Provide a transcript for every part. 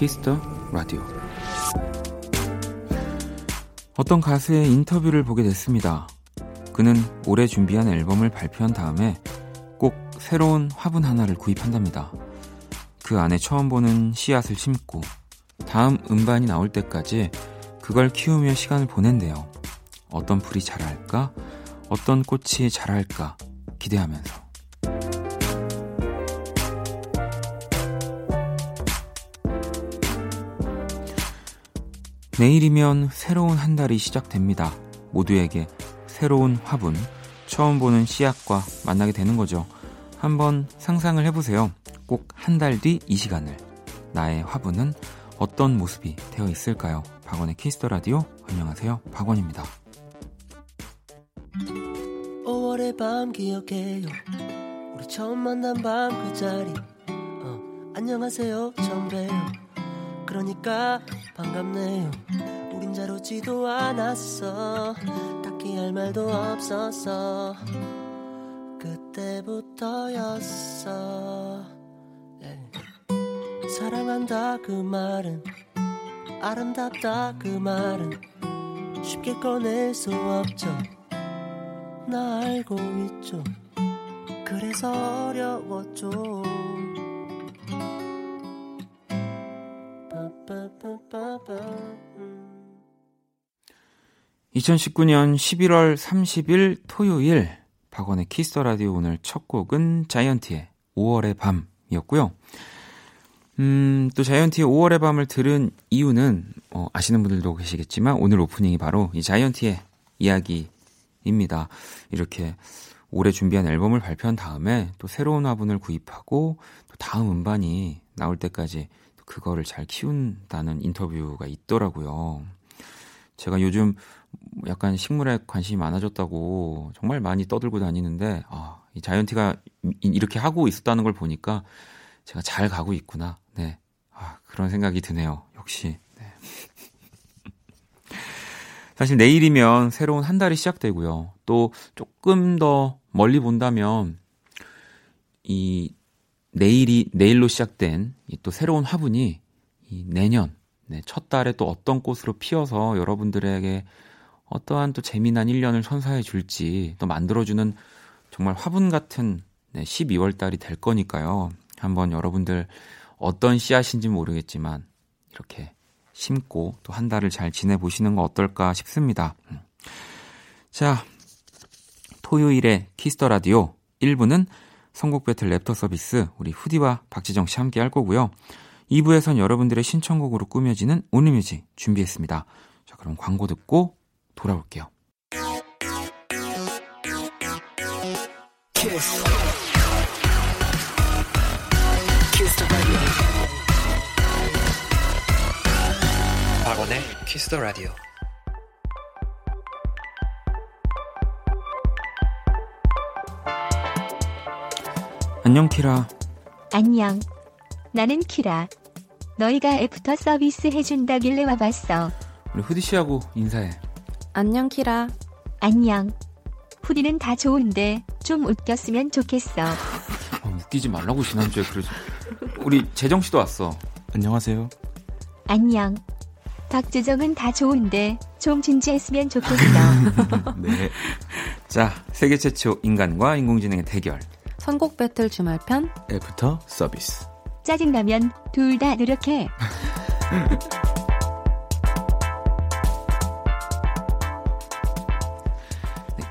키스 더 라디오. 어떤 가수의 인터뷰를 보게 됐습니다. 그는 올해 준비한 앨범을 발표한 다음에 꼭 새로운 화분 하나를 구입한답니다. 그 안에 처음 보는 씨앗을 심고 다음 음반이 나올 때까지 그걸 키우며 시간을 보낸대요. 어떤 풀이 자랄까? 어떤 꽃이 자랄까? 기대하면서. 내일이면 새로운 한 달이 시작됩니다. 모두에게 새로운 화분, 처음 보는 씨앗과 만나게 되는 거죠. 한번 상상을 해보세요. 꼭 한 달 뒤 이 시간을. 나의 화분은 어떤 모습이 되어 있을까요? 박원의 키스 더 라디오. 안녕하세요. 박원입니다. 5월의 밤 기억해요. 우리 처음 만난 밤 그 자리. 어, 안녕하세요. 봬요. 그러니까 반갑네요. 우린 잘 오지도 않았어. 딱히 할 말도 없었어. 그때부터였어. 네. 사랑한다 그 말은 아름답다 그 말은 쉽게 꺼낼 수 없죠. 나 알고 있죠. 그래서 어려웠죠. 2019년 11월 30일 토요일 박원의 키스 더 라디오 오늘 첫 곡은 자이언티의 5월의 밤이었고요. 음, 또 자이언티의 5월의 밤을 들은 이유는 어, 아시는 분들도 계시겠지만 오늘 오프닝이 바로 이 자이언티의 이야기입니다. 이렇게 올해 준비한 앨범을 발표한 다음에 또 새로운 화분을 구입하고 또 다음 음반이 나올 때까지 그거를 잘 키운다는 인터뷰가 있더라고요. 제가 요즘 약간 식물에 관심이 많아졌다고 정말 많이 떠들고 다니는데 아, 이 자이언티가 이렇게 하고 있었다는 걸 보니까 제가 잘 가고 있구나. 네. 아, 그런 생각이 드네요. 역시. 네. 사실 내일이면 새로운 한 달이 시작되고요. 또 조금 더 멀리 본다면 이 내일이 내일로 시작된 또 새로운 화분이 이 내년 네, 첫 달에 또 어떤 꽃으로 피어서 여러분들에게 어떠한 또 재미난 1년을 선사해 줄지 또 만들어주는 정말 화분 같은 네, 12월 달이 될 거니까요. 한번 여러분들 어떤 씨앗인지 모르겠지만 이렇게 심고 또 한 달을 잘 지내보시는 거 어떨까 싶습니다. 음. 자, 토요일에 키스 더 라디오 1부는 선곡 배틀 랩터 서비스 우리 후디와 박재정 씨 함께 할 거고요. 2부에선 여러분들의 신청곡으로 꾸며지는 Only Music 준비했습니다. 자, 그럼 광고 듣고 돌아올게요. 키스. 키스 박원의 키스 더 라디오. 안녕 키라. 안녕. 나는 키라. 너희가 애프터 서비스 해준다길래 와봤어. 우리 후디 씨하고 인사해. 안녕 키라. 안녕. 후디는 다 좋은데 좀 웃겼으면 좋겠어. 아, 웃기지 말라고 지난주에 그러지. 우리 재정 씨도 왔어. 안녕하세요. 안녕. 박재정은 다 좋은데 좀 진지했으면 좋겠어. 네. 자, 세계 최초 인간과 인공지능의 대결. 선곡 배틀 주말편 애프터 서비스. 짜증나면 둘 다 노력해.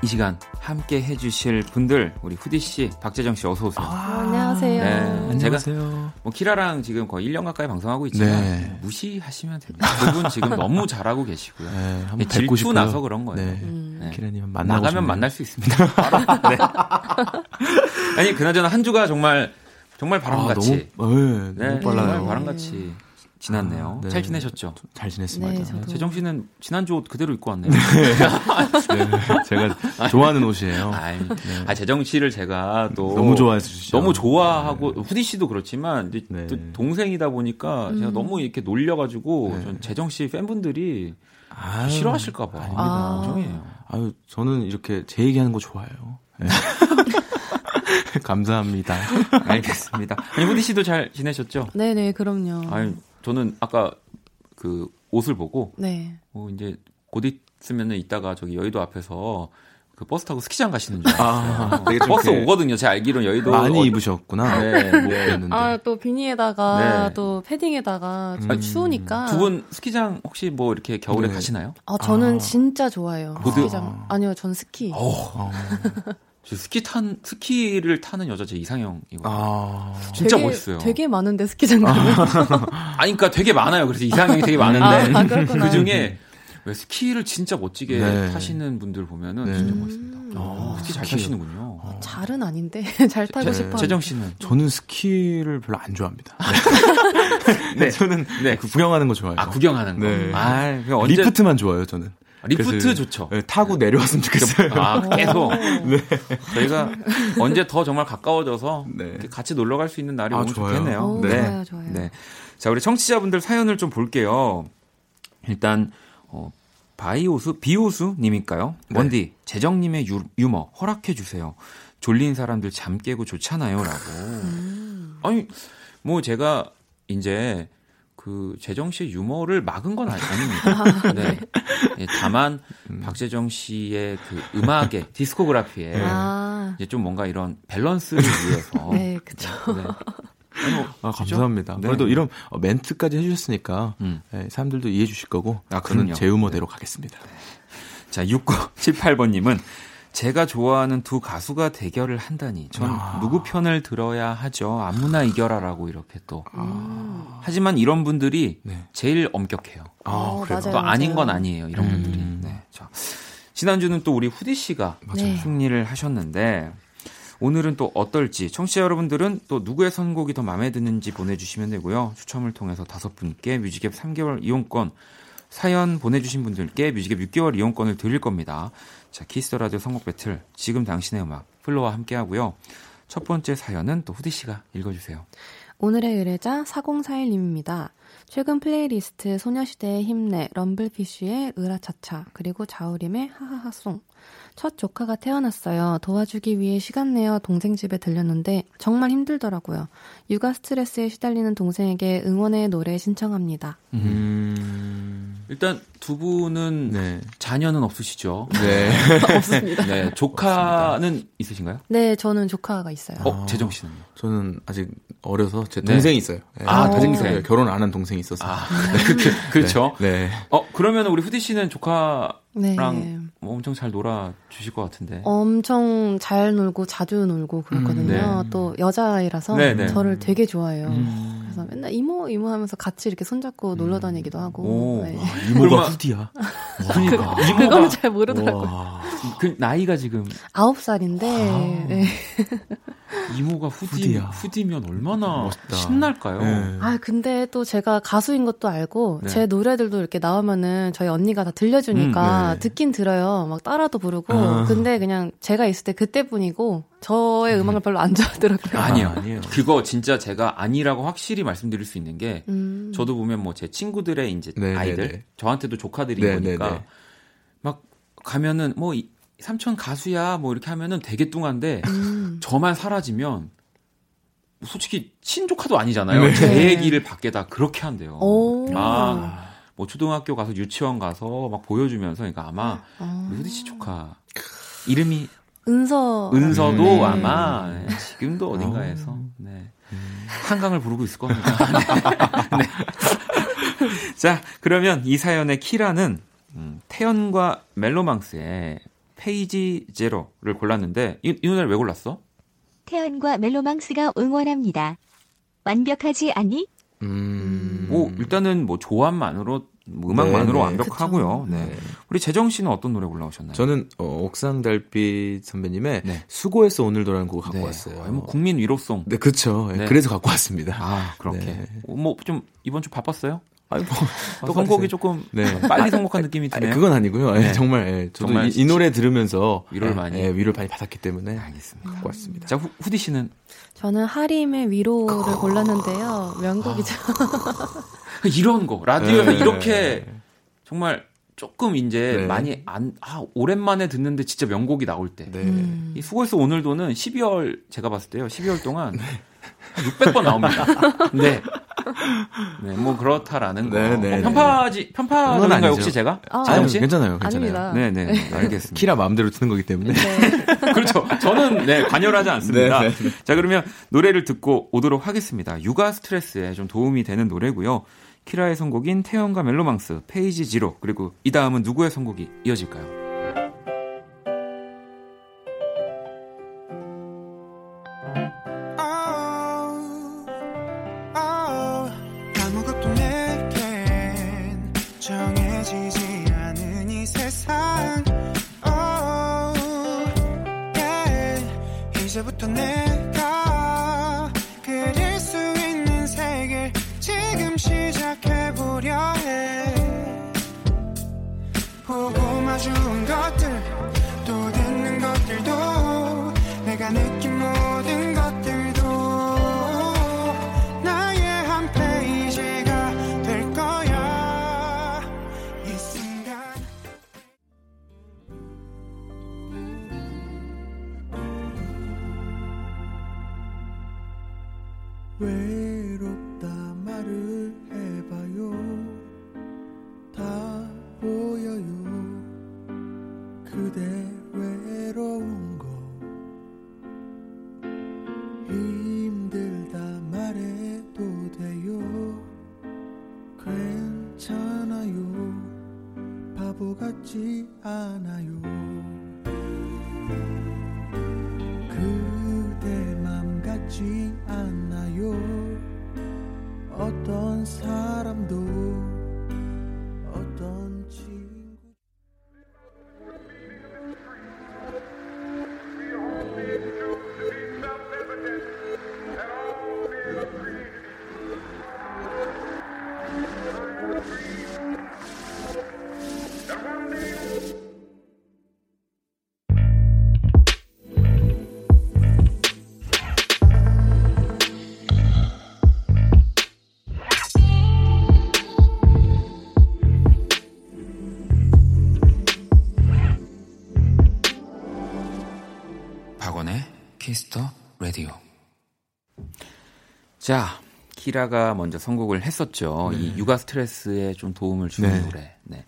이 시간 함께 해주실 분들 우리 후디 씨, 박재정 씨 어서 오세요. 아, 안녕하세요. 네, 안녕하세요. 제가 뭐 키라랑 지금 거의 1년 가까이 방송하고 있지만 네. 무시하시면 됩니다. 두 분 지금 너무 잘하고 계시고요. 네, 한번 뵙고 싶고 나서 그런 거예요. 네. 음. 네. 키라님 만나고 나가면 싶네요. 만날 수 있습니다. 네. 아니 그나저나 한 주가 정말 정말 바람같이. 아, 너무, 네, 너무 빨라요. 바람같이 지났네요. 아, 네. 잘 지내셨죠? 잘 지냈습니다. 네, 재정 씨는 지난주 옷 그대로 입고 왔네요. 네. 네. 제가 좋아하는 옷이에요. 아이, 네. 아, 재정 씨를 제가 또 너무 좋아해주시죠. 너무 좋아하고 네. 후디 씨도 그렇지만 이제 네. 또 동생이다 보니까 음. 제가 너무 이렇게 놀려가지고 전 재정 씨 팬분들이 아유, 싫어하실까봐 아닙니다. 걱정이에요. 아유 저는 이렇게 제 얘기하는 거 좋아해요. 감사합니다. 알겠습니다. 아니, 후디 씨도 잘 지내셨죠? 네네, 그럼요. 아니, 저는 아까 그 옷을 보고, 네. 어, 이제 곧 있으면은 이따가 저기 여의도 앞에서 그 버스 타고 스키장 가시는 줄 알았어요. 아, 되게 좀 버스 오거든요. 제가 알기로는 여의도. 많이 어- 입으셨구나. 네, 못 네. 뵀는데. 아, 또 비니에다가 네. 또 패딩에다가 좀 음. 추우니까. 두 분 스키장 혹시 뭐 이렇게 겨울에 네. 가시나요? 아, 저는 아. 진짜 좋아해요. 보드- 스키장. 아 니요, 전 스키. 어. 저 스키 탄 스키를 타는 여자 제 이상형이거든요. 아. 진짜 되게, 멋있어요. 되게 많은데 스키장 가면. 아니 그러니까 되게 많아요. 그래서 이상형이 되게 많은데 아, 그렇구나. 그 중에 왜 스키를 진짜 멋지게 네. 타시는 분들 보면은 네. 진짜 음. 멋있습니다. 어, 스키 잘 스키요. 타시는군요. 잘은 아닌데 잘 타고 재- 싶어. 재정 씨는 저는 스키를 별로 안 좋아합니다. 네. 저는 네. 그 구경하는 거 좋아해요. 아 구경하는 거. 네. 아, 그 언제 리프트만 좋아해요, 저는. 리프트 좋죠. 네, 타고 내려왔으면 좋겠어요. 아 계속 네. 저희가 언제 더 정말 가까워져서 네. 같이 놀러 갈 수 있는 날이 아, 오면 좋아요. 좋겠네요. 오, 네. 좋아요, 좋아요. 네. 자, 우리 청취자분들 사연을 좀 볼게요. 일단, 어, 바이오수, 비오수 님일까요? 네. 원디, 재정 님의 유, 유머 허락해 주세요. 졸린 사람들 잠 깨고 좋잖아요. 라고. 음. 아니, 뭐 제가 이제 그 재정 씨의 유머를 막은 건 아니, 아닙니다. 네. 예, 다만, 음. 박재정 씨의 그 음악의 디스코그래피에 아, 이제 좀 뭔가 이런 밸런스를 위해서. 네, 그쵸. 네. 아니, 뭐, 아? 감사합니다. 네. 그래도 이런 어, 멘트까지 해주셨으니까 음. 네, 사람들도 이해해 주실 거고 아, 저는 그럼요. 제 유머대로 가겠습니다. 자, 6978번님은 제가 좋아하는 두 가수가 대결을 한다니. 전 아. 누구 편을 들어야 하죠. 아무나 이겨라라고 이렇게 또. 음. 하지만 이런 분들이 네. 제일 엄격해요. 아, 어, 그래요? 맞아요. 또 아닌 건 아니에요. 이런 음. 분들이. 네. 자, 지난주는 또 우리 후디 씨가 네. 승리를 하셨는데 오늘은 또 어떨지 청취자 여러분들은 또 누구의 선곡이 더 마음에 드는지 보내주시면 되고요. 추첨을 통해서 다섯 분께 뮤직앱 3개월 이용권 사연 보내주신 분들께 뮤직앱 6개월 이용권을 드릴 겁니다. 자, 키스 더 라디오 선곡 배틀 지금 당신의 음악 플로와 함께 하고요. 첫 번째 사연은 또 후디 씨가 읽어 주세요. 오늘의 의뢰자 4041님입니다. 최근 플레이리스트 소녀시대의 힘내, 럼블피쉬의 으라차차, 그리고 자우림의 하하하송. 첫 조카가 태어났어요. 도와주기 위해 시간 내어 동생 집에 들렸는데 정말 힘들더라고요. 육아 스트레스에 시달리는 동생에게 응원의 노래 신청합니다. 음. 일단 두 분은 네. 자녀는 없으시죠? 네. 없습니다. 네, 조카는 있으신가요? 네, 저는 조카가 있어요. 어, 재정 씨는요? 저는 아직 어려서 제 네. 동생이 있어요. 네. 아, 아직 동생. 네, 결혼 안 한 동생이 있어서. 아, 그, 그렇죠. 네. 네. 어, 그러면 우리 후디 씨는 조카랑 네. 뭐 엄청 잘 놀아 주실 것 같은데. 엄청 잘 놀고 자주 놀고 그렇거든요. 음, 네. 또 여자아이라서 네, 네. 저를 되게 좋아해요. 음. 그래서 맨날 이모 이모 하면서 같이 이렇게 손잡고 놀러 다니기도 하고. 오. 네. 이모가 그러면- 후디야. 그러니까 그거는 이모가 잘 모르더라고요. 와. 그 나이가 지금 아홉 살인데 아. 네. 이모가 후디 후디야. 후디면 얼마나 멋있다. 신날까요? 네. 아 근데 또 제가 가수인 것도 알고 네. 제 노래들도 이렇게 나오면은 저희 언니가 다 들려주니까 음, 네. 듣긴 들어요. 막 따라도 부르고. 아. 근데 그냥 제가 있을 때 그때뿐이고 저의 음악을 별로 안 좋아하더라고요. 아니요. 아, 아니에요. 그거 진짜 제가 아니라고 확실히 말씀드릴 수 있는 게 음. 저도 보면 뭐 제 친구들의 이제 네, 아이들 네, 네. 저한테도 조카들이 네, 보니까 네, 네. 막 가면은 뭐 이- 삼촌 가수야 뭐 이렇게 하면은 되게 뚱한데 음. 저만 사라지면 솔직히 친조카도 아니잖아요. 네. 제 얘기를 밖에 다 그렇게 한대요. 오. 아, 뭐 초등학교 가서 유치원 가서 막 보여주면서 그러니까 아마 아. 우리 후디 씨 조카 이름이 은서. 은서도 네. 아마 네, 지금도 어딘가에서 네. 한강을 부르고 있을 겁니다. 네. 네. 자, 그러면 이 사연의 키라는 음, 태연과 멜로망스의 페이지 제로를 골랐는데 이, 이 노래를 왜 골랐어? 태연과 멜로망스가 응원합니다. 완벽하지 않니? 음. 뭐 일단은 뭐 조합만으로 뭐 음악만으로 네, 네. 완벽하고요. 네. 네. 우리 재정 씨는 어떤 노래 골라오셨나요? 저는 어, 옥상 달빛 선배님의 네. 수고했어 오늘도라는 곡 갖고 네. 왔어요. 어, 뭐 국민 위로송. 네, 그쵸. 네. 그래서 갖고 왔습니다. 아, 그렇게. 네. 뭐좀 이번 주 바빴어요? 아니, 뭐, 아, 똑같으세요. 선곡이 조금 네. 빨리 선곡한 느낌이 아니, 드네요. 그건 아니고요. 예, 네. 정말, 예, 저도 정말 이, 이 노래 들으면서 위로를 예, 많이. 예, 위로를 많이 받았기 때문에 알겠습니다. 갖고 왔습니다. 자, 후, 후디 씨는 저는 하림의 위로를 골랐는데요. 명곡이죠. 이런 거 라디오에서 네. 이렇게 정말 조금 이제 네. 많이 안, 아, 오랜만에 듣는데 진짜 명곡이 나올 때. 네. 음. 이 수고했어 오늘도는 12월 제가 봤을 때요. 12월 동안 600번 나옵니다. 네. 네, 뭐 그렇다라는 거. 네, 네, 어, 네. 편파지 그건 편파인가요 아니죠. 혹시 제가? 아, 재정 아니, 씨? 괜찮아요, 괜찮아요. 네, 네, 네. 알겠습니다. 키라 마음대로 트는 거기 때문에. 네. 그렇죠. 저는 네, 관여를 하지 않습니다. 네, 네, 자, 그러면 노래를 듣고 오도록 하겠습니다. 육아 스트레스에 좀 도움이 되는 노래고요. 키라의 선곡인 태연과 멜로망스, 페이지 지로, 그리고 이 다음은 누구의 선곡이 이어질까요? 보 키스 더 라디오. 자, 키라가 먼저 선곡을 했었죠. 이 육아 스트레스에 좀 도움을 주는 네. 노래. 네.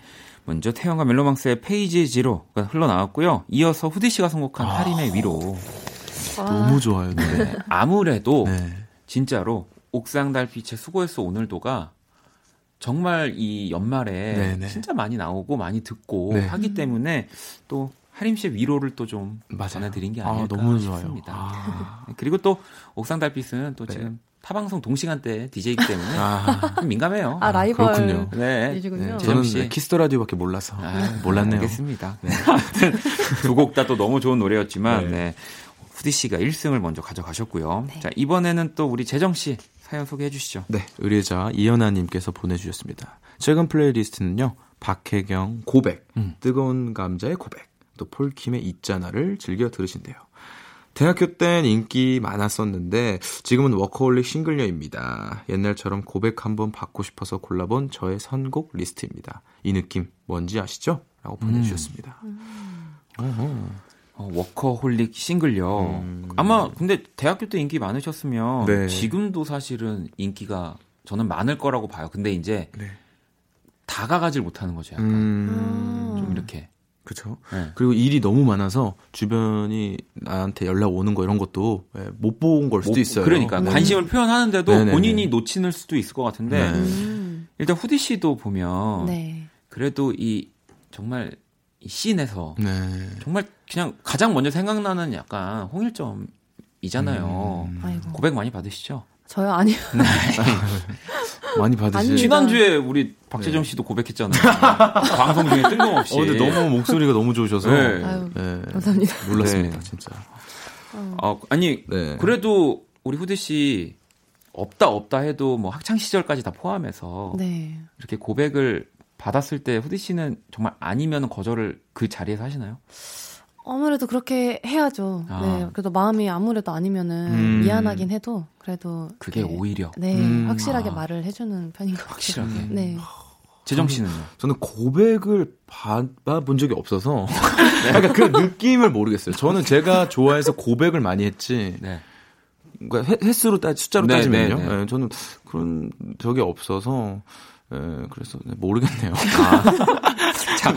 먼저 태연과 멜로망스의 페이지 지로가 흘러나왔고요. 이어서 후디 씨가 선곡한 하림의 위로. 너무 좋아요, 노래. 네, 아무래도 네. 진짜로 옥상 달빛의 수고했어 오늘도가 정말 이 연말에 네네. 진짜 많이 나오고 많이 듣고 네. 하기 때문에 또 하림 씨의 위로를 또 좀. 전해드린 게 아, 아닐까 너무 좋아요. 싶습니다. 아. 네, 그리고 또 옥상 달빛은 또 네. 지금 타방송 동시간대 DJ이기 때문에 아, 좀 민감해요. 아, 라이벌. 그렇군요. 네. 네, 재정 저는 씨. 네, 키스 더 라디오밖에 몰라서 아, 몰랐네요. 알겠습니다. 네. 아무튼 두곡 다 또 너무 좋은 노래였지만 네. 네. 후디 씨가 1승을 먼저 가져가셨고요. 네. 자, 이번에는 또 우리 재정 씨 사연 소개해 주시죠. 네, 의뢰자 이연아 님께서 보내 주셨습니다. 최근 플레이리스트는요, 박혜경 고백, 음. 뜨거운 감자의 고백, 또 폴킴의 있잖아를 즐겨 들으신대요. 대학교 땐 인기 많았었는데 지금은 워커홀릭 싱글녀입니다. 옛날처럼 고백 한번 받고 싶어서 골라본 저의 선곡 리스트입니다. 이 느낌 뭔지 아시죠? 라고 보내주셨습니다. 어, 워커홀릭 싱글요. 음. 아마 근데 대학교 때 인기 많으셨으면 네. 지금도 사실은 인기가 저는 많을 거라고 봐요. 근데 이제 네. 다가가질 못하는 거죠. 약간 음, 좀 이렇게. 그쵸. 네. 그리고 일이 너무 많아서 주변이 나한테 연락 오는 거 이런 것도 예, 못본 걸 수도 못- 있어요. 그러니까 네. 관심을 표현하는데도 네네네. 본인이 놓치는 수도 있을 것 같은데 네. 음. 일단 후디 씨도 보면 네. 그래도 이 정말 이 scene에서 네. 정말 그냥 가장 먼저 생각나는 약간 홍일점이잖아요. 음. 고백 많이 받으시죠? 저요? 아니요. 많이. 아닙니다. 지난주에 우리 박재정 씨도 고백했잖아요. 방송 중에 뜬금없이. 어, 근데 너무 목소리가 너무 좋으셔서. 네. 아유, 네. 감사합니다. 몰랐습니다, 네. 진짜. 어. 어, 아니 네. 그래도 우리 후디 씨 없다 없다 해도 뭐 학창 시절까지 다 포함해서 네. 이렇게 고백을 받았을 때 후디 씨는 정말 아니면 거절을 그 자리에서 하시나요? 아무래도 그렇게 해야죠. 아. 네. 그래도 마음이 아무래도 아니면은 음. 미안하긴 해도 그래도 그게 네. 오히려 네, 음. 확실하게 아. 말을 해주는 편인 것 같아요. 확실하게. 네. 재정 씨는요? 저는 고백을 받아본 적이 없어서 그러니까 그 느낌을 모르겠어요. 저는 제가 좋아해서 고백을 많이 했지. 네. 그러니까 횟- 횟수로 따 숫자로 네, 따지면요. 네, 네. 예, 저는 그런 적이 없어서 예, 그래서 네, 모르겠네요. 자,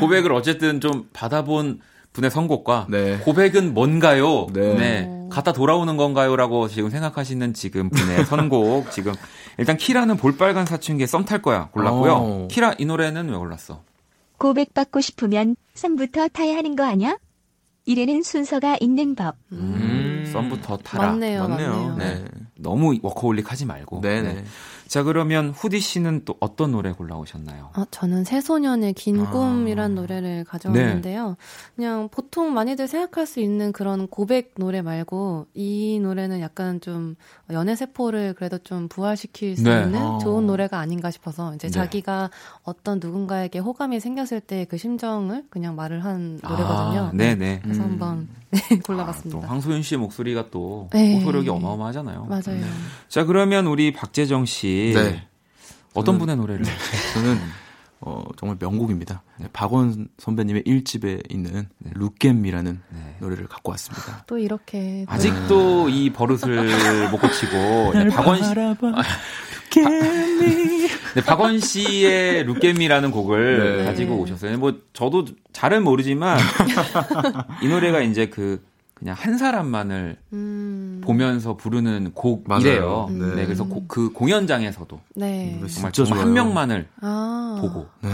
고백을 어쨌든 좀 받아본 분의 선곡과 네. 고백은 뭔가요? 네. 네. 갔다 돌아오는 건가요?라고 지금 생각하시는 지금 분의 선곡 지금 일단 키라는 볼빨간 사춘기에 썸 탈 거야 골랐고요. 오. 키라 이 노래는 왜 골랐어? 고백 받고 싶으면 썸부터 타야 하는 거 아냐? 일에는 순서가 있는 법. 음, 썸부터 타라. 맞네요, 맞네요. 맞네요. 네. 너무 워커홀릭 하지 말고. 네네. 네. 자 그러면 후디 씨는 또 어떤 노래 골라오셨나요? 어, 저는 새소년의 긴 아. 꿈이란 노래를 가져왔는데요. 그냥 보통 많이들 생각할 수 있는 그런 고백 노래 말고 이 노래는 약간 좀 연애 세포를 그래도 좀 부활시킬 수 네. 있는 어. 좋은 노래가 아닌가 싶어서 이제 네. 자기가 어떤 누군가에게 호감이 생겼을 때 그 심정을 그냥 말을 한 노래거든요. 아, 네네. 그래서 음. 한번 네, 아, 또 골라봤습니다. 황소윤 씨의 목소리가 또 네. 호소력이 어마어마하잖아요. 맞아요. 자 그러면 우리 박재정 씨 네. 어떤 저는- 분의 노래를? 저는 어, 정말 명곡입니다. 네, 박원 선배님의 1집에 있는 루겜이라는 네. 노래를 갖고 왔습니다. 또 이렇게 또 아직도 이 버릇을 못 고치고 네, 박원 씨, 네, 박원 씨의 루게미라는 곡을 네. 가지고 오셨어요. 뭐 저도 잘은 모르지만 이 노래가 이제 그 그냥 한 사람만을 음, 보면서 부르는 곡이래요. 네. 네, 그래서 고- 그 공연장에서도 네. 정말, 진짜 정말 한. 명만을 아, 보고 네.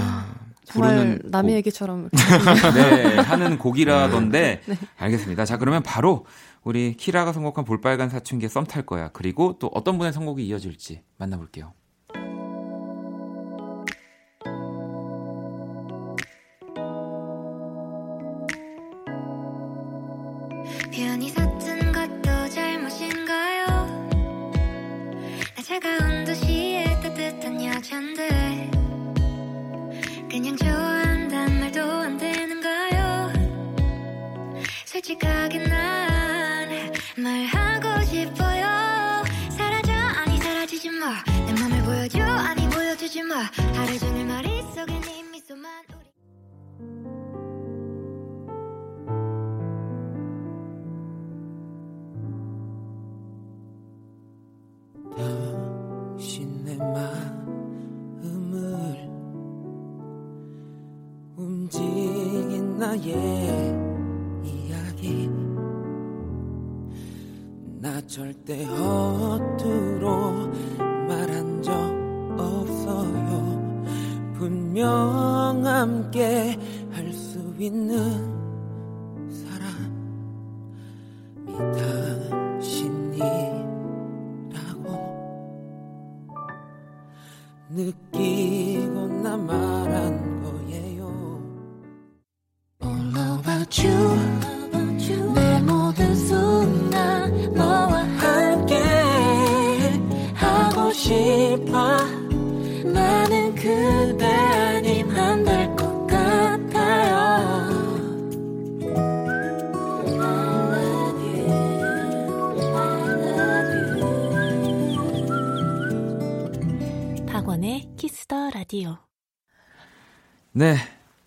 정말 부르는 남의 곡. 얘기처럼 네, 하는 곡이라던데 알겠습니다. 자 그러면 바로 우리 키라가 선곡한 볼빨간 사춘기에 썸 탈 거야. 그리고 또 어떤 분의 선곡이 이어질지 만나볼게요. 나의 이야기. 나 절대 허투루 말한 적 없어요. 분명 함께 할 수 있는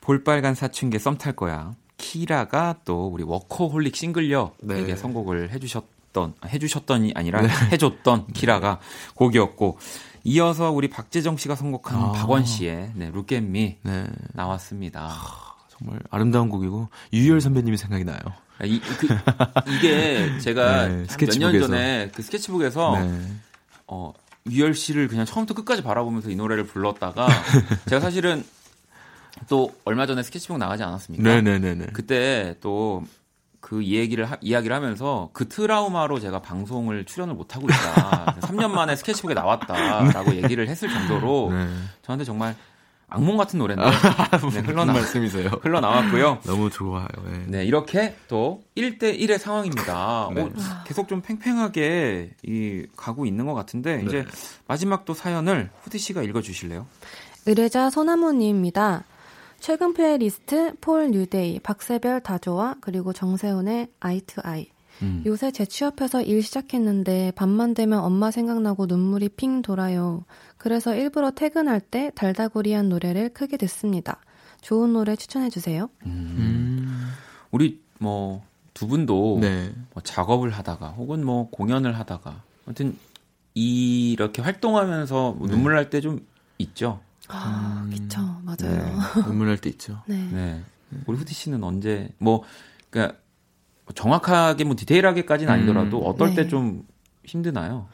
볼빨간 사춘기에 썸탈 거야. 키라가 또 우리 워커홀릭 싱글녀에게 네. 선곡을 해주셨던 해주셨던이 아니라 해줬던 키라가 곡이었고 이어서 우리 박재정 씨가 선곡한 아. 박원 씨의 네, Look At Me 네. 나왔습니다. 정말 아름다운 곡이고 유열 선배님이 생각이 나요. 아, 이, 그, 이게 제가 네, 몇년 스케치북에서. 전에 그 스케치북에서 네. 어, 유열 씨를 그냥 처음부터 끝까지 바라보면서 이 노래를 불렀다가 제가 사실은 또 얼마 전에 스케치북 나가지 않았습니까? 네네네네. 그때 또 그 얘기를 하- 이야기를 하면서 그 트라우마로 제가 방송을 출연을 못 하고 있다. 3년 만에 스케치북에 나왔다라고 얘기를 했을 정도로 네. 저한테 정말 악몽 같은 노래인데 네, 흘러나 무슨 말씀이세요? 흘러 나왔고요. 너무 좋아요. 네. 네, 이렇게 또 1대 1의 상황입니다. 네. 어, 계속 좀 팽팽하게 이 가고 있는 것 같은데 이제 마지막 또 사연을 후디 씨가 읽어 주실래요? 의뢰자 소나무님입니다. 최근 플레이리스트 폴 New Day, 박새별 다 좋아 그리고 정세운의 Eye 2 Eye. 음. 요새 재취업해서 일 시작했는데 밤만 되면 엄마 생각나고 눈물이 핑 돌아요. 그래서 일부러 퇴근할 때 달다구리한 노래를 크게 듣습니다. 좋은 노래 추천해 주세요. 음. 우리 뭐 두 분도 네. 뭐 작업을 하다가 혹은 뭐 공연을 하다가 아무튼 이렇게 활동하면서 뭐 네. 눈물 날 때 좀 있죠. 아, 음. 그쵸. 맞아요. 눈물 날때 있죠. 네. 네. 우리 후디 씨는 언제 뭐 그러니까 정확하게 뭐 디테일하게까지는 아니더라도 음. 어떨 때 네. 좀 힘드나요?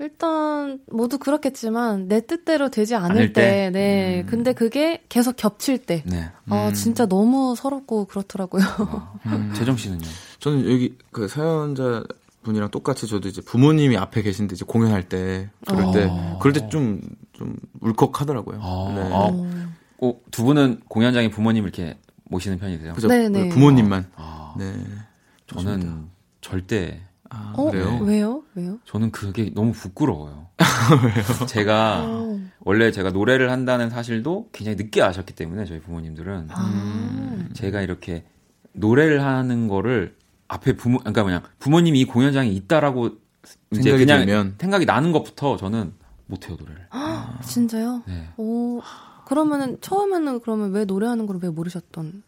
일단 모두 그렇겠지만 내 뜻대로 되지 않을 때, 때? 네. 음. 근데 그게 계속 겹칠 때, 네. 아 음. 진짜 너무 서럽고 그렇더라고요. 아, 음. 재정 씨는요? 저는 여기 그 사연자 분이랑 똑같이 저도 이제 부모님이 앞에 계신데 이제 공연할 때 그럴 때 어. 그럴 때 좀 좀 울컥하더라고요. 아. 네. 아. 어. 어, 두 분은 공연장에 부모님 이렇게 모시는 편이세요? 그죠? 네, 네. 부모님만. 아, 네. 저는 좋습니다. 절대 아, 어? 그래요? 왜요? 왜요? 저는 그게 너무 부끄러워요. 제가 어. 원래 제가 노래를 한다는 사실도 굉장히 늦게 아셨기 때문에 저희 부모님들은 아. 제가 이렇게 노래를 하는 거를 앞에 부모 그러니까 그냥 부모님이 이 공연장에 있다라고 이제 그냥 들면 생각이 나는 것부터 저는 못 해요 노래를. 진짜요? 네. 오. 그러면은 처음에는 그러면 왜 노래하는 걸 왜 모르셨던?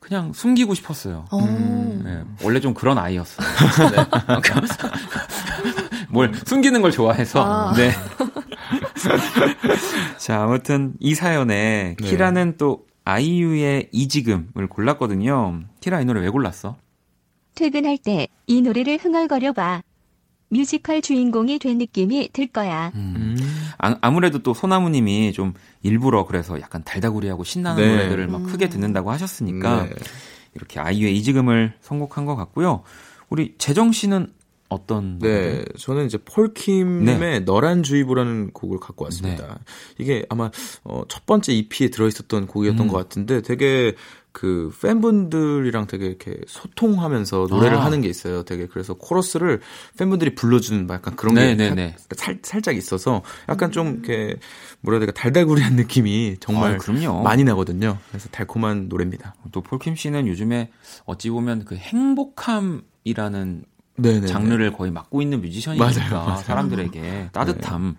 그냥 숨기고 싶었어요. 어. 음. 네, 원래 좀 그런 아이였어요. 네. 뭘 숨기는 걸 좋아해서. 아. 네. 자, 아무튼 이 사연에 네. 키라는 또 아이유의 이 지금을 골랐거든요. 키라 이 노래 왜 골랐어? 퇴근할 때 이 노래를 흥얼거려 봐. 뮤지컬 주인공이 된 느낌이 들 거야. 음. 아, 무래도또 소나무님이 좀 일부러 그래서 약간 달다구리하고 신나는 네. 노래들을 막 음. 크게 듣는다고 하셨으니까 네. 이렇게 아이유의 이지금을 선곡한 것 같고요. 우리 재정 씨는 어떤 네, 노래를? 저는 이제 폴킴님의 네. 너란 주의보라는 곡을 갖고 왔습니다. 이게 아마 어, 첫 번째 EP에 들어있었던 곡이었던 음. 것 같은데 되게 그 팬분들이랑 되게 이렇게 소통하면서 노래를 아. 하는 게 있어요. 되게 그래서 코러스를 팬분들이 불러주는 막 약간 그런 네, 게 네, 네. 살, 살짝 있어서 약간 좀 이렇게 뭐라 해야 될까 달달구리한 느낌이 정말 아, 그럼요. 많이 나거든요. 그래서 달콤한 노래입니다. 또 폴킴 씨는 요즘에 어찌 보면 그 행복함이라는 네네. 장르를 거의 맡고 있는 뮤지션이니까 맞아요, 맞아요. 사람들에게 따뜻함.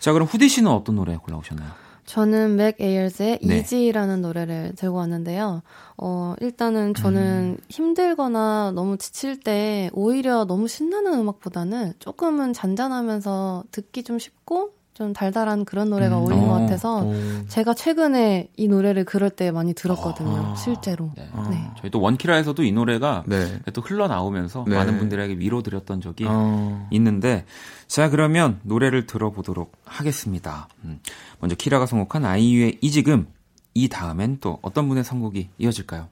자, 그럼 후디 씨는 어떤 노래 골라오셨나요? 저는 맥 에이얼즈의 네. 이지라는 노래를 들고 왔는데요. 어, 일단은 저는 힘들거나 너무 지칠 때 오히려 너무 신나는 음악보다는 조금은 잔잔하면서 듣기 좀 쉽고 좀 달달한 그런 노래가 음. 어울리는 것 어, 같아서 오. 제가 최근에 이 노래를 그럴 때 많이 들었거든요. 아. 실제로. 네. 네. 저희 또 원키라에서도 이 노래가 네. 또 흘러나오면서 네. 많은 분들에게 위로 드렸던 적이 어. 있는데 자 그러면 노래를 들어보도록 하겠습니다. 음, 먼저 키라가 선곡한 아이유의 이 지금 이 다음엔 또 어떤 분의 선곡이 이어질까요?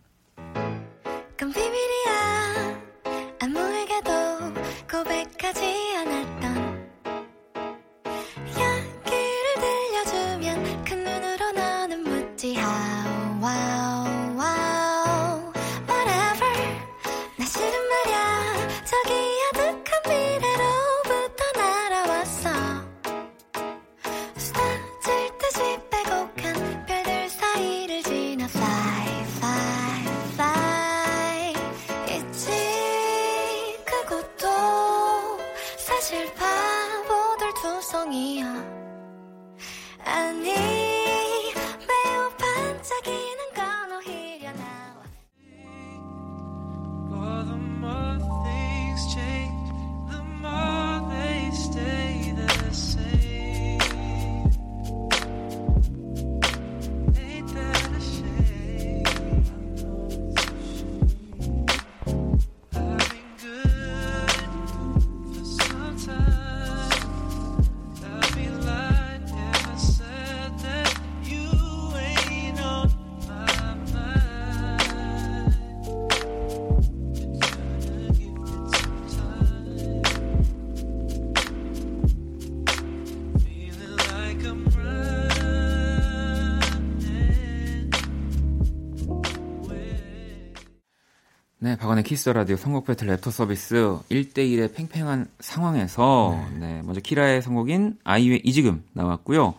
키스 더 라디오 선곡 배틀 랩터 서비스 1대1의 팽팽한 상황에서 네. 먼저 키라의 선곡인 아이유의 이 지금 나왔고요.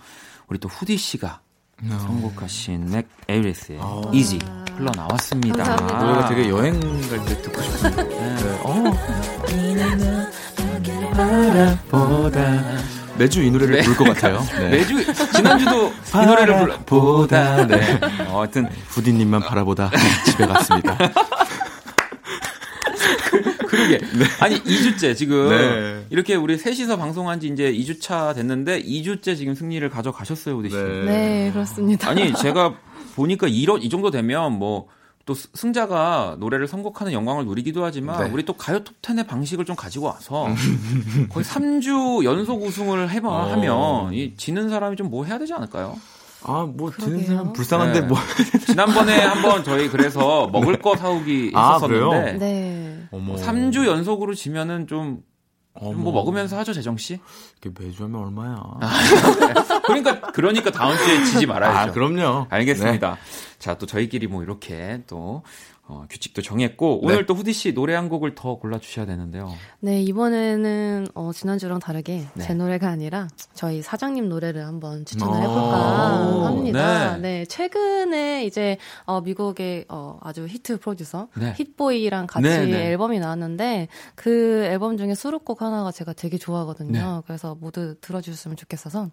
우리 또 후디 씨가 선곡하신 맥 에이리스의 Easy 흘러 나왔습니다. 감사합니다. 노래가 되게 여행 갈 때 듣고 싶은데. 네. 어. 매주 이 노래를 네. 부를 것 같아요. 네. 매주 지난주도 이 노래를 불러 보다 네. 어, 하여튼 부디님만 바라보다 집에 갔습니다. 그러게. 아니 2주째 지금 네. 이렇게 우리 셋이서 방송한 지 이제 2주차 됐는데 2주째 지금 승리를 가져가셨어요, 우디 씨. 네, 그렇습니다. 아니 제가 보니까 이런 이 정도 되면 뭐또 승자가 노래를 선곡하는 영광을 누리기도 하지만 네. 우리 또 가요 톱10의 방식을 좀 가지고 와서 거의 3주 연속 우승을 해봐 어. 하면 이 지는 사람이 좀 뭐 해야 되지 않을까요? 아, 뭐 그러게요. 사람 불쌍한데 네. 뭐. 지난번에 한번 저희 그래서 먹을 거 사오기 아, 했었었는데 그래요? 네. 어머. 3주 연속으로 지면은 좀 좀 뭐 먹으면서 하죠, 재정 씨? 매주 하면 얼마야? 그러니까 그러니까 다음 주에 지지 말아야죠. 아, 그럼요. 알겠습니다. 자, 또 저희끼리 뭐 이렇게 또 어, 규칙도 정했고 오늘 네. 또 후디 씨 노래 한 곡을 더 골라 주셔야 되는데요. 네, 이번에는 어, 지난주랑 다르게 네. 제 노래가 아니라 저희 사장님 노래를 한번 추천을 오, 해볼까 합니다. 네. 네. 최근에 이제 어, 미국의 어, 아주 히트 프로듀서 네. 힛보이랑 같이 네, 네. 앨범이 나왔는데 그 앨범 중에 수록곡 하나가 제가 되게 좋아하거든요. 네. 그래서 모두 들어주셨으면 좋겠어서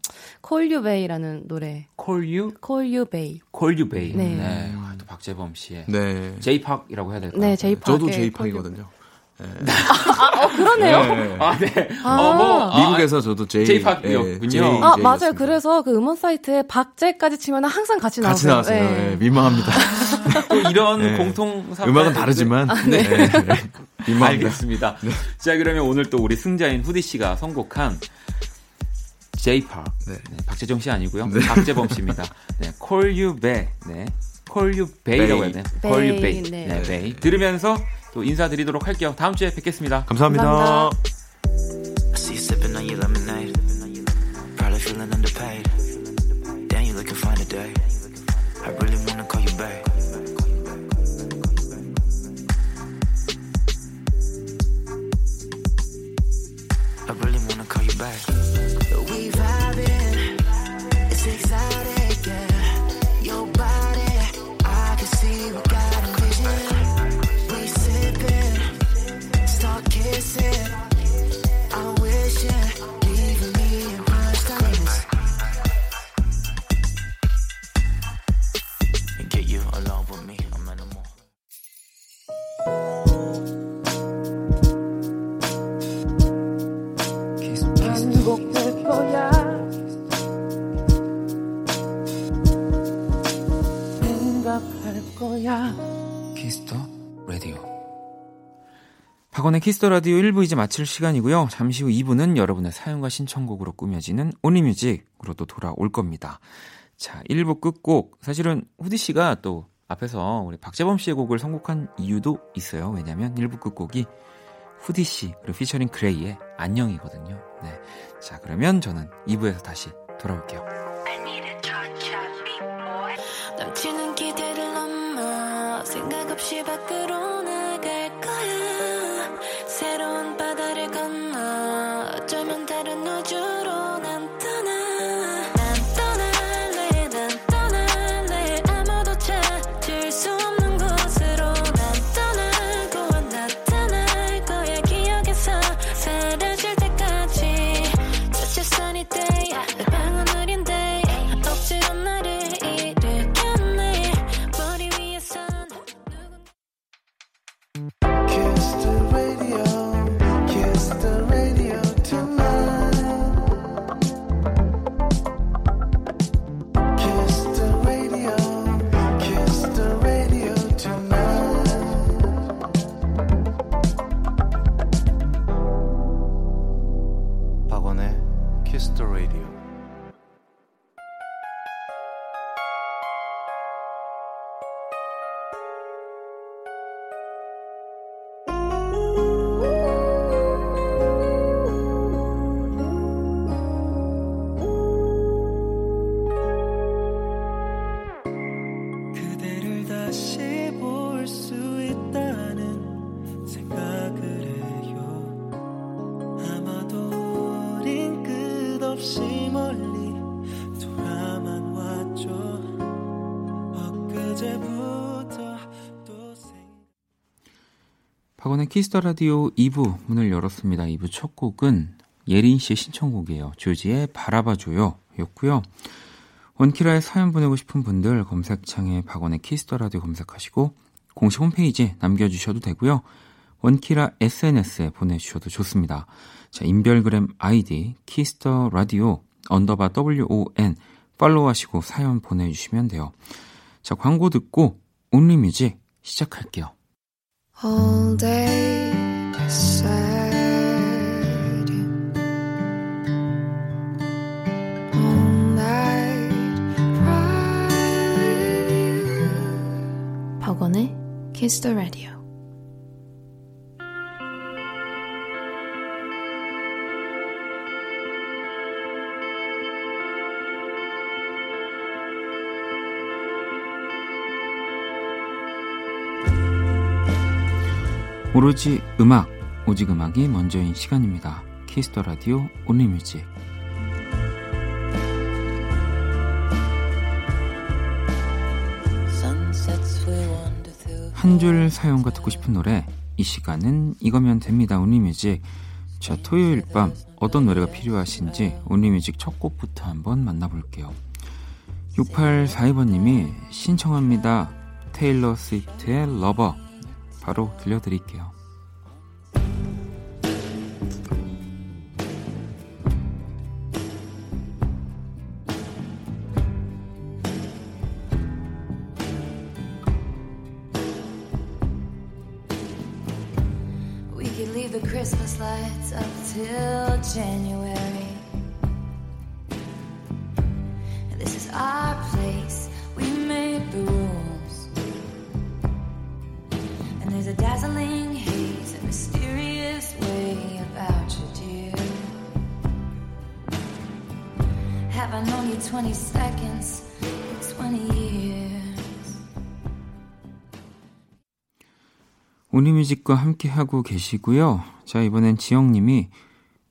Call You Bay라는 노래 Call You, Call You Bay. Call You Bay. 네. 네. 아, 또 박재범 씨의 네. J-팝이라고 해야 될까요? 네, J-팝. 저도 의 J-팝이거든요. 어, 그러네요. 네. 아, 네. 아. 어, 뭐, 아, 미국에서 저도 J, J-팝이었군요. 예, J, 아. 맞아요. 그래서 그 음원 사이트에 박제까지 치면 항상 같이 나오세요. 같이 나왔어요. 네. 예, 민망합니다. 또 이런 네. 공통사 음악은 다르지만 네. 네. 네. 민망합니다. 알겠습니다. 자, 그러면 오늘 또 우리 승자인 후디 씨가 선곡한 J-팝. 네. 네, 박재정 씨 아니고요. 박재범 씨입니다. 네, Call You Bay. 네. Call You Bay라고 해야 You Bay, Bay. 네. 네, Bay. 들으면서 또 인사드리도록 할게요. 다음 주에 뵙겠습니다. 감사합니다. 감사합니다. 거야 생각할 거야 키스 더 라디오. 박원의 키스 더 라디오 1부 이제 마칠 시간이고요. 잠시 후 2부는 여러분의 사연과 신청곡으로 꾸며지는 Only Music으로 또 돌아올 겁니다. 자, 1부 끝곡. 사실은 후디 씨가 또 앞에서 우리 박재범 씨의 곡을 선곡한 이유도 있어요. 왜냐면 1부 끝곡이 후디 씨 그리고 피처링 그레이의 안녕이거든요. 네. 자, 그러면 저는 2부에서 다시 돌아올게요. 키스 더 라디오 2부 문을 열었습니다. 2부 첫 곡은 예린 씨의 신청곡이에요. 조지의 바라봐줘요. 였고요. 원키라에 사연 보내고 싶은 분들 검색창에 박원의 키스 더 라디오 검색하시고 공식 홈페이지 남겨주셔도 되고요. 원키라 SNS에 보내주셔도 좋습니다. 자, 인별그램 아이디 키스 더 라디오 underbar WON 팔로우하시고 사연 보내주시면 돼요. 자, 광고 듣고 온리뮤직 시작할게요. All day sad All night cry with you 박원의 Kiss the Radio 오로지 음악, 오직 음악이 먼저인 시간입니다. 키스 더 라디오 Only Music. 한줄 사연과 듣고 싶은 노래. 이 시간은 이거면 됩니다. Only Music. 자 토요일 밤 어떤 노래가 필요하신지 Only Music 첫 곡부터 한번 만나볼게요. 6842번님이 신청합니다. 테일러 스위프트의 러버 바로 들려드릴게요 온리뮤직과 함께 하고 계시고요. 자, 이번엔 지영님이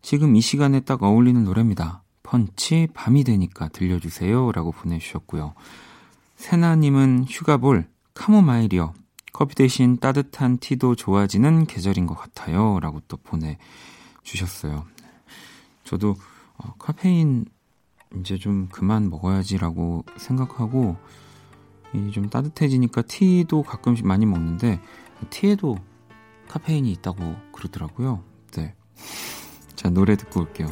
지금 이 시간에 딱 어울리는 노래입니다. 펀치 밤이 되니까 들려주세요. 라고 보내주셨고요. 세나님은 휴가볼 카모마일이요. 커피 대신 따뜻한 티도 좋아지는 계절인 것 같아요. 라고 또 보내주셨어요. 저도 어, 카페인 이제 좀 그만 먹어야지라고 생각하고 이좀 따뜻해지니까 티도 가끔씩 많이 먹는데 티에도 카페인이 있다고 그러더라고요. 네. 자, 노래 듣고 올게요.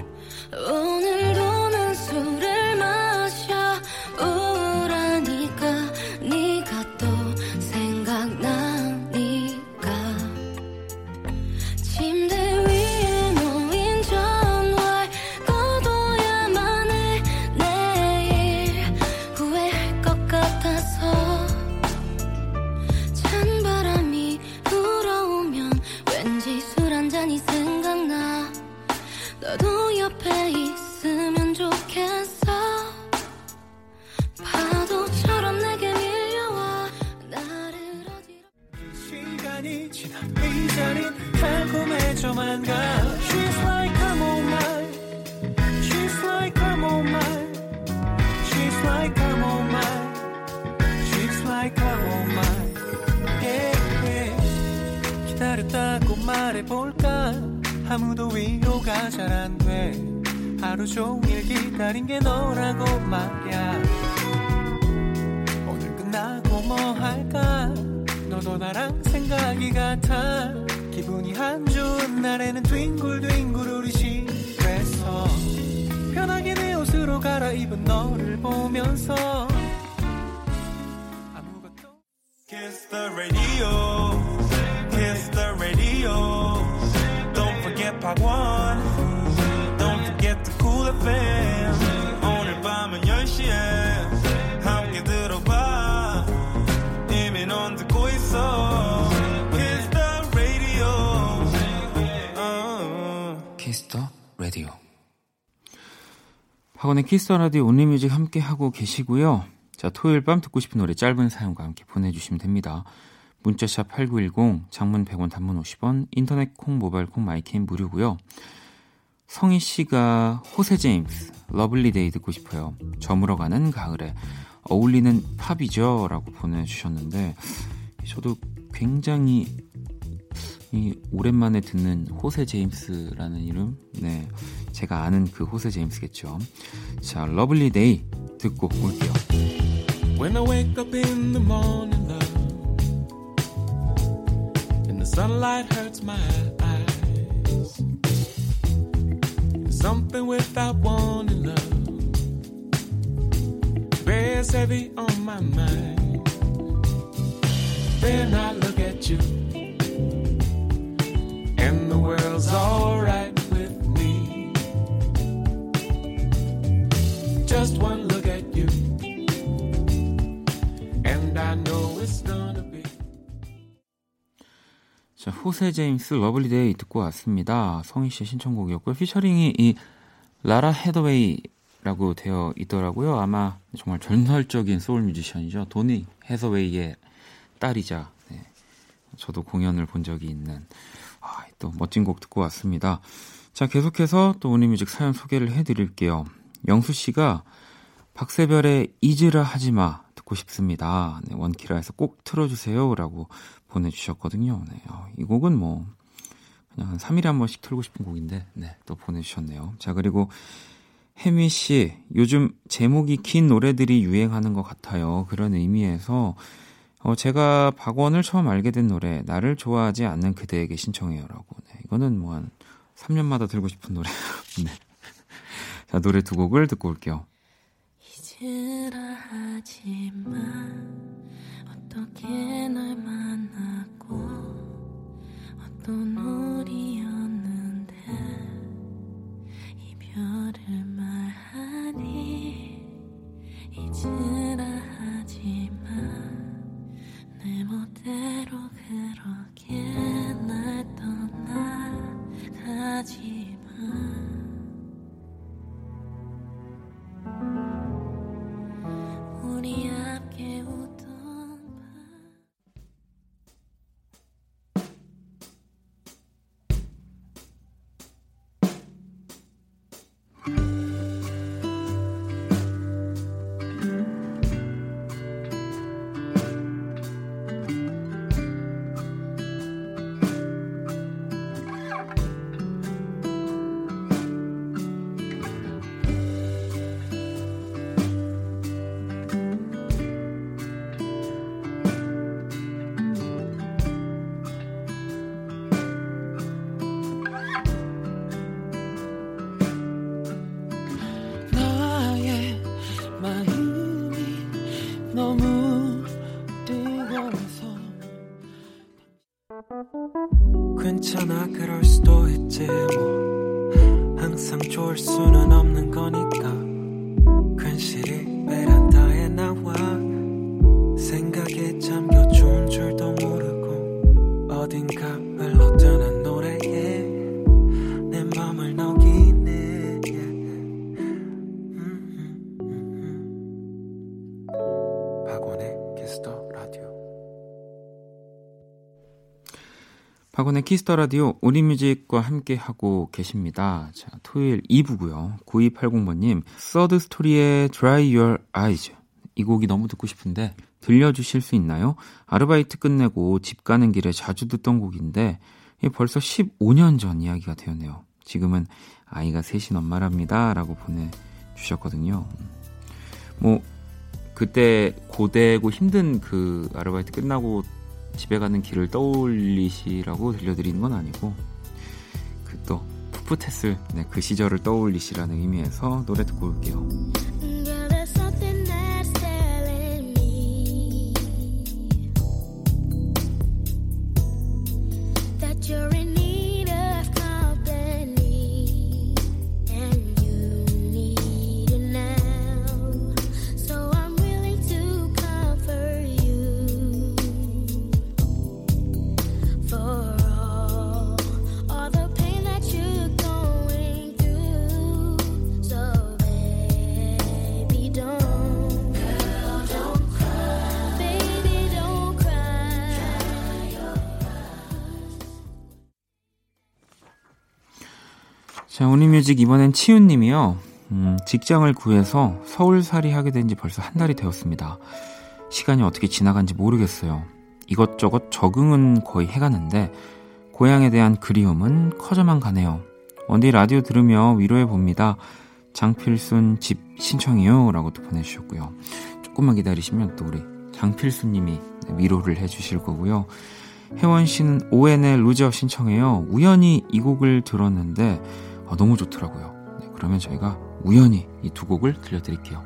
말해볼까 아무도 위로가 잘 안 돼 하루 종일 기다린 게 너라고 말야 오늘 끝나고 뭐 할까 너도 나랑 생각이 같아 기분이 안 좋은 날에는 뒹굴뒹굴 우리 집에서 편하게 내 옷으로 갈아입은 너를 보면서 아무것도 Kiss the radio Kiss the radio Don't forget part one Don't forget the cool FM 학원의 키스터 라디오 온리뮤직 함께 하고 계시고요. 자, 토요일 밤 듣고 싶은 노래 짧은 사연과 함께 보내주시면 됩니다. 문자샵 8910, 장문 100원, 단문 50원, 인터넷 콩, 모바일 콩, my K는 무료고요. 성희 씨가 호세 제임스, Lovely Day 듣고 싶어요. 저물어가는 가을에 어울리는 팝이죠. 라고 보내주셨는데, 저도 굉장히 이 오랜만에 듣는 호세 제임스라는 이름. 네. 제가 아는 그 호세 제임스겠죠. 자, 러블리 데이 듣고 올게요. When I wake up in the morning, love, and the sunlight hurts my eyes, something without warning, love, bears heavy on my mind. Then I look at you, and the world's alright 자, 호세 제임스 Lovely Day 듣고 왔습니다. 성희 씨의 신청곡이었고요. 피처링이 이 라라 헤더웨이라고 되어 있더라고요. 아마 정말 전설적인 소울 뮤지션이죠. 도니 헤더웨이의 딸이자 네. 저도 공연을 본 적이 있는 아, 또 멋진 곡 듣고 왔습니다. 자, 계속해서 또 Only Music 사연 소개를 해드릴게요. 영수 씨가 박세별의 잊으라 하지마 듣고 싶습니다. 네, 원키라에서 꼭 틀어주세요 라고 보내주셨거든요. 네, 어, 이 곡은 뭐 그냥 한 3일에 한 번씩 틀고 싶은 곡인데 네, 또 보내주셨네요. 자 그리고 혜미 씨 요즘 제목이 긴 노래들이 유행하는 것 같아요. 그런 의미에서 어, 제가 박원을 처음 알게 된 노래 나를 좋아하지 않는 그대에게 신청해요 라고. 네, 이거는 뭐 한 3년마다 들고 싶은 노래예요. 네. 자 노래 두 곡을 듣고 올게요. 잊으라 하지만 어떻게 널 만났고 어떤 우리였는데 이별을 말하니 잊으라 하지만 내 멋대로 그렇게 날 떠나가지 박원의 키스 더 라디오 Only Music과 함께 하고 계십니다. 자, 토요일 2부고요. 9280번님, 서드 스토리의 Dry Your Eyes. 이 곡이 너무 듣고 싶은데 들려주실 수 있나요? 아르바이트 끝내고 집 가는 길에 자주 듣던 곡인데 벌써 15년 전 이야기가 되었네요. 지금은 아이가 셋인 엄마랍니다. 라고 보내주셨거든요. 뭐 그때 고되고 힘든 그 아르바이트 끝나고 집에 가는 길을 떠올리시라고 들려드리는 건 아니고 그 또 풋풋했을 네, 그 시절을 떠올리시라는 의미에서 노래 듣고 올게요. Music 이번엔 치윤님이요. 음, 직장을 구해서 서울살이 하게 된 지 벌써 한 달이 되었습니다. 시간이 어떻게 지나간지 모르겠어요. 이것저것 적응은 거의 해가는데 고향에 대한 그리움은 커져만 가네요. 원디 라디오 들으며 위로해 봅니다. 장필순 집 신청이요. 라고 또 보내주셨고요. 조금만 기다리시면 또 우리 장필순 님이 위로를 해주실 거고요. 혜원 씨는 ON의 Loser 신청해요. 우연히 이 곡을 들었는데 아, 너무 좋더라고요. 네, 그러면 저희가 우연히 이 두 곡을 들려드릴게요.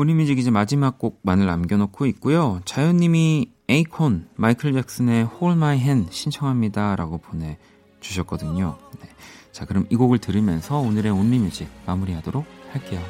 우리뮤직 이제 마지막 곡만을 남겨놓고 있고요. 자연님이 에이콘 마이클 잭슨의 Hold My Hand 신청합니다라고 보내주셨거든요. 네. 자 그럼 이 곡을 들으면서 오늘의 온리뮤직 마무리하도록 할게요.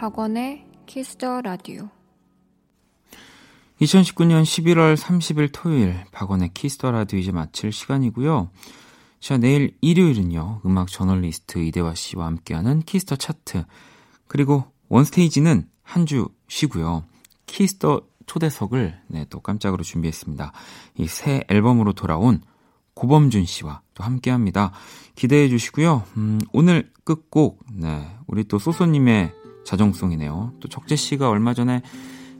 박원의 키스 더 라디오. 2019년 11월 30일 토요일 박원의 키스 더 라디오 이제 마칠 시간이고요. 자 내일 일요일은요 음악 저널리스트 이대화 씨와 함께하는 키스 더 차트 그리고 One Stage는 한 주 쉬고요. 키스 더 초대석을 네, 또 깜짝으로 준비했습니다. 이 새 앨범으로 돌아온 고범준 씨와 또 함께 합니다. 기대해 주시고요. 음, 오늘 끝곡 네, 우리 또 소소님의 자정송이네요. 또 적재 씨가 얼마 전에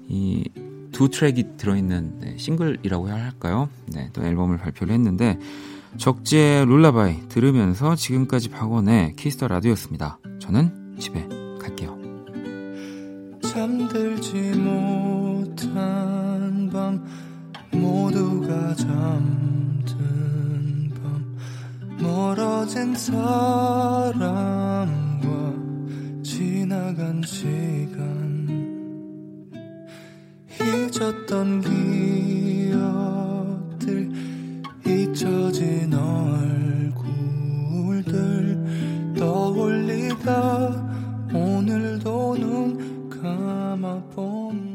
이 두 트랙이 들어있는 네, 싱글이라고 해야 할까요? 네, 또 앨범을 발표를 했는데 적재의 Lullaby 들으면서 지금까지 박원의 키스 더 라디오였습니다. 저는 집에 갈게요. 잠들지 못한 밤 모두가 잠든 밤 멀어진 사람과 지나간 시간 잊었던 기억들 잊혀진 얼굴들 떠올리다 오늘도 눈 감아 봄.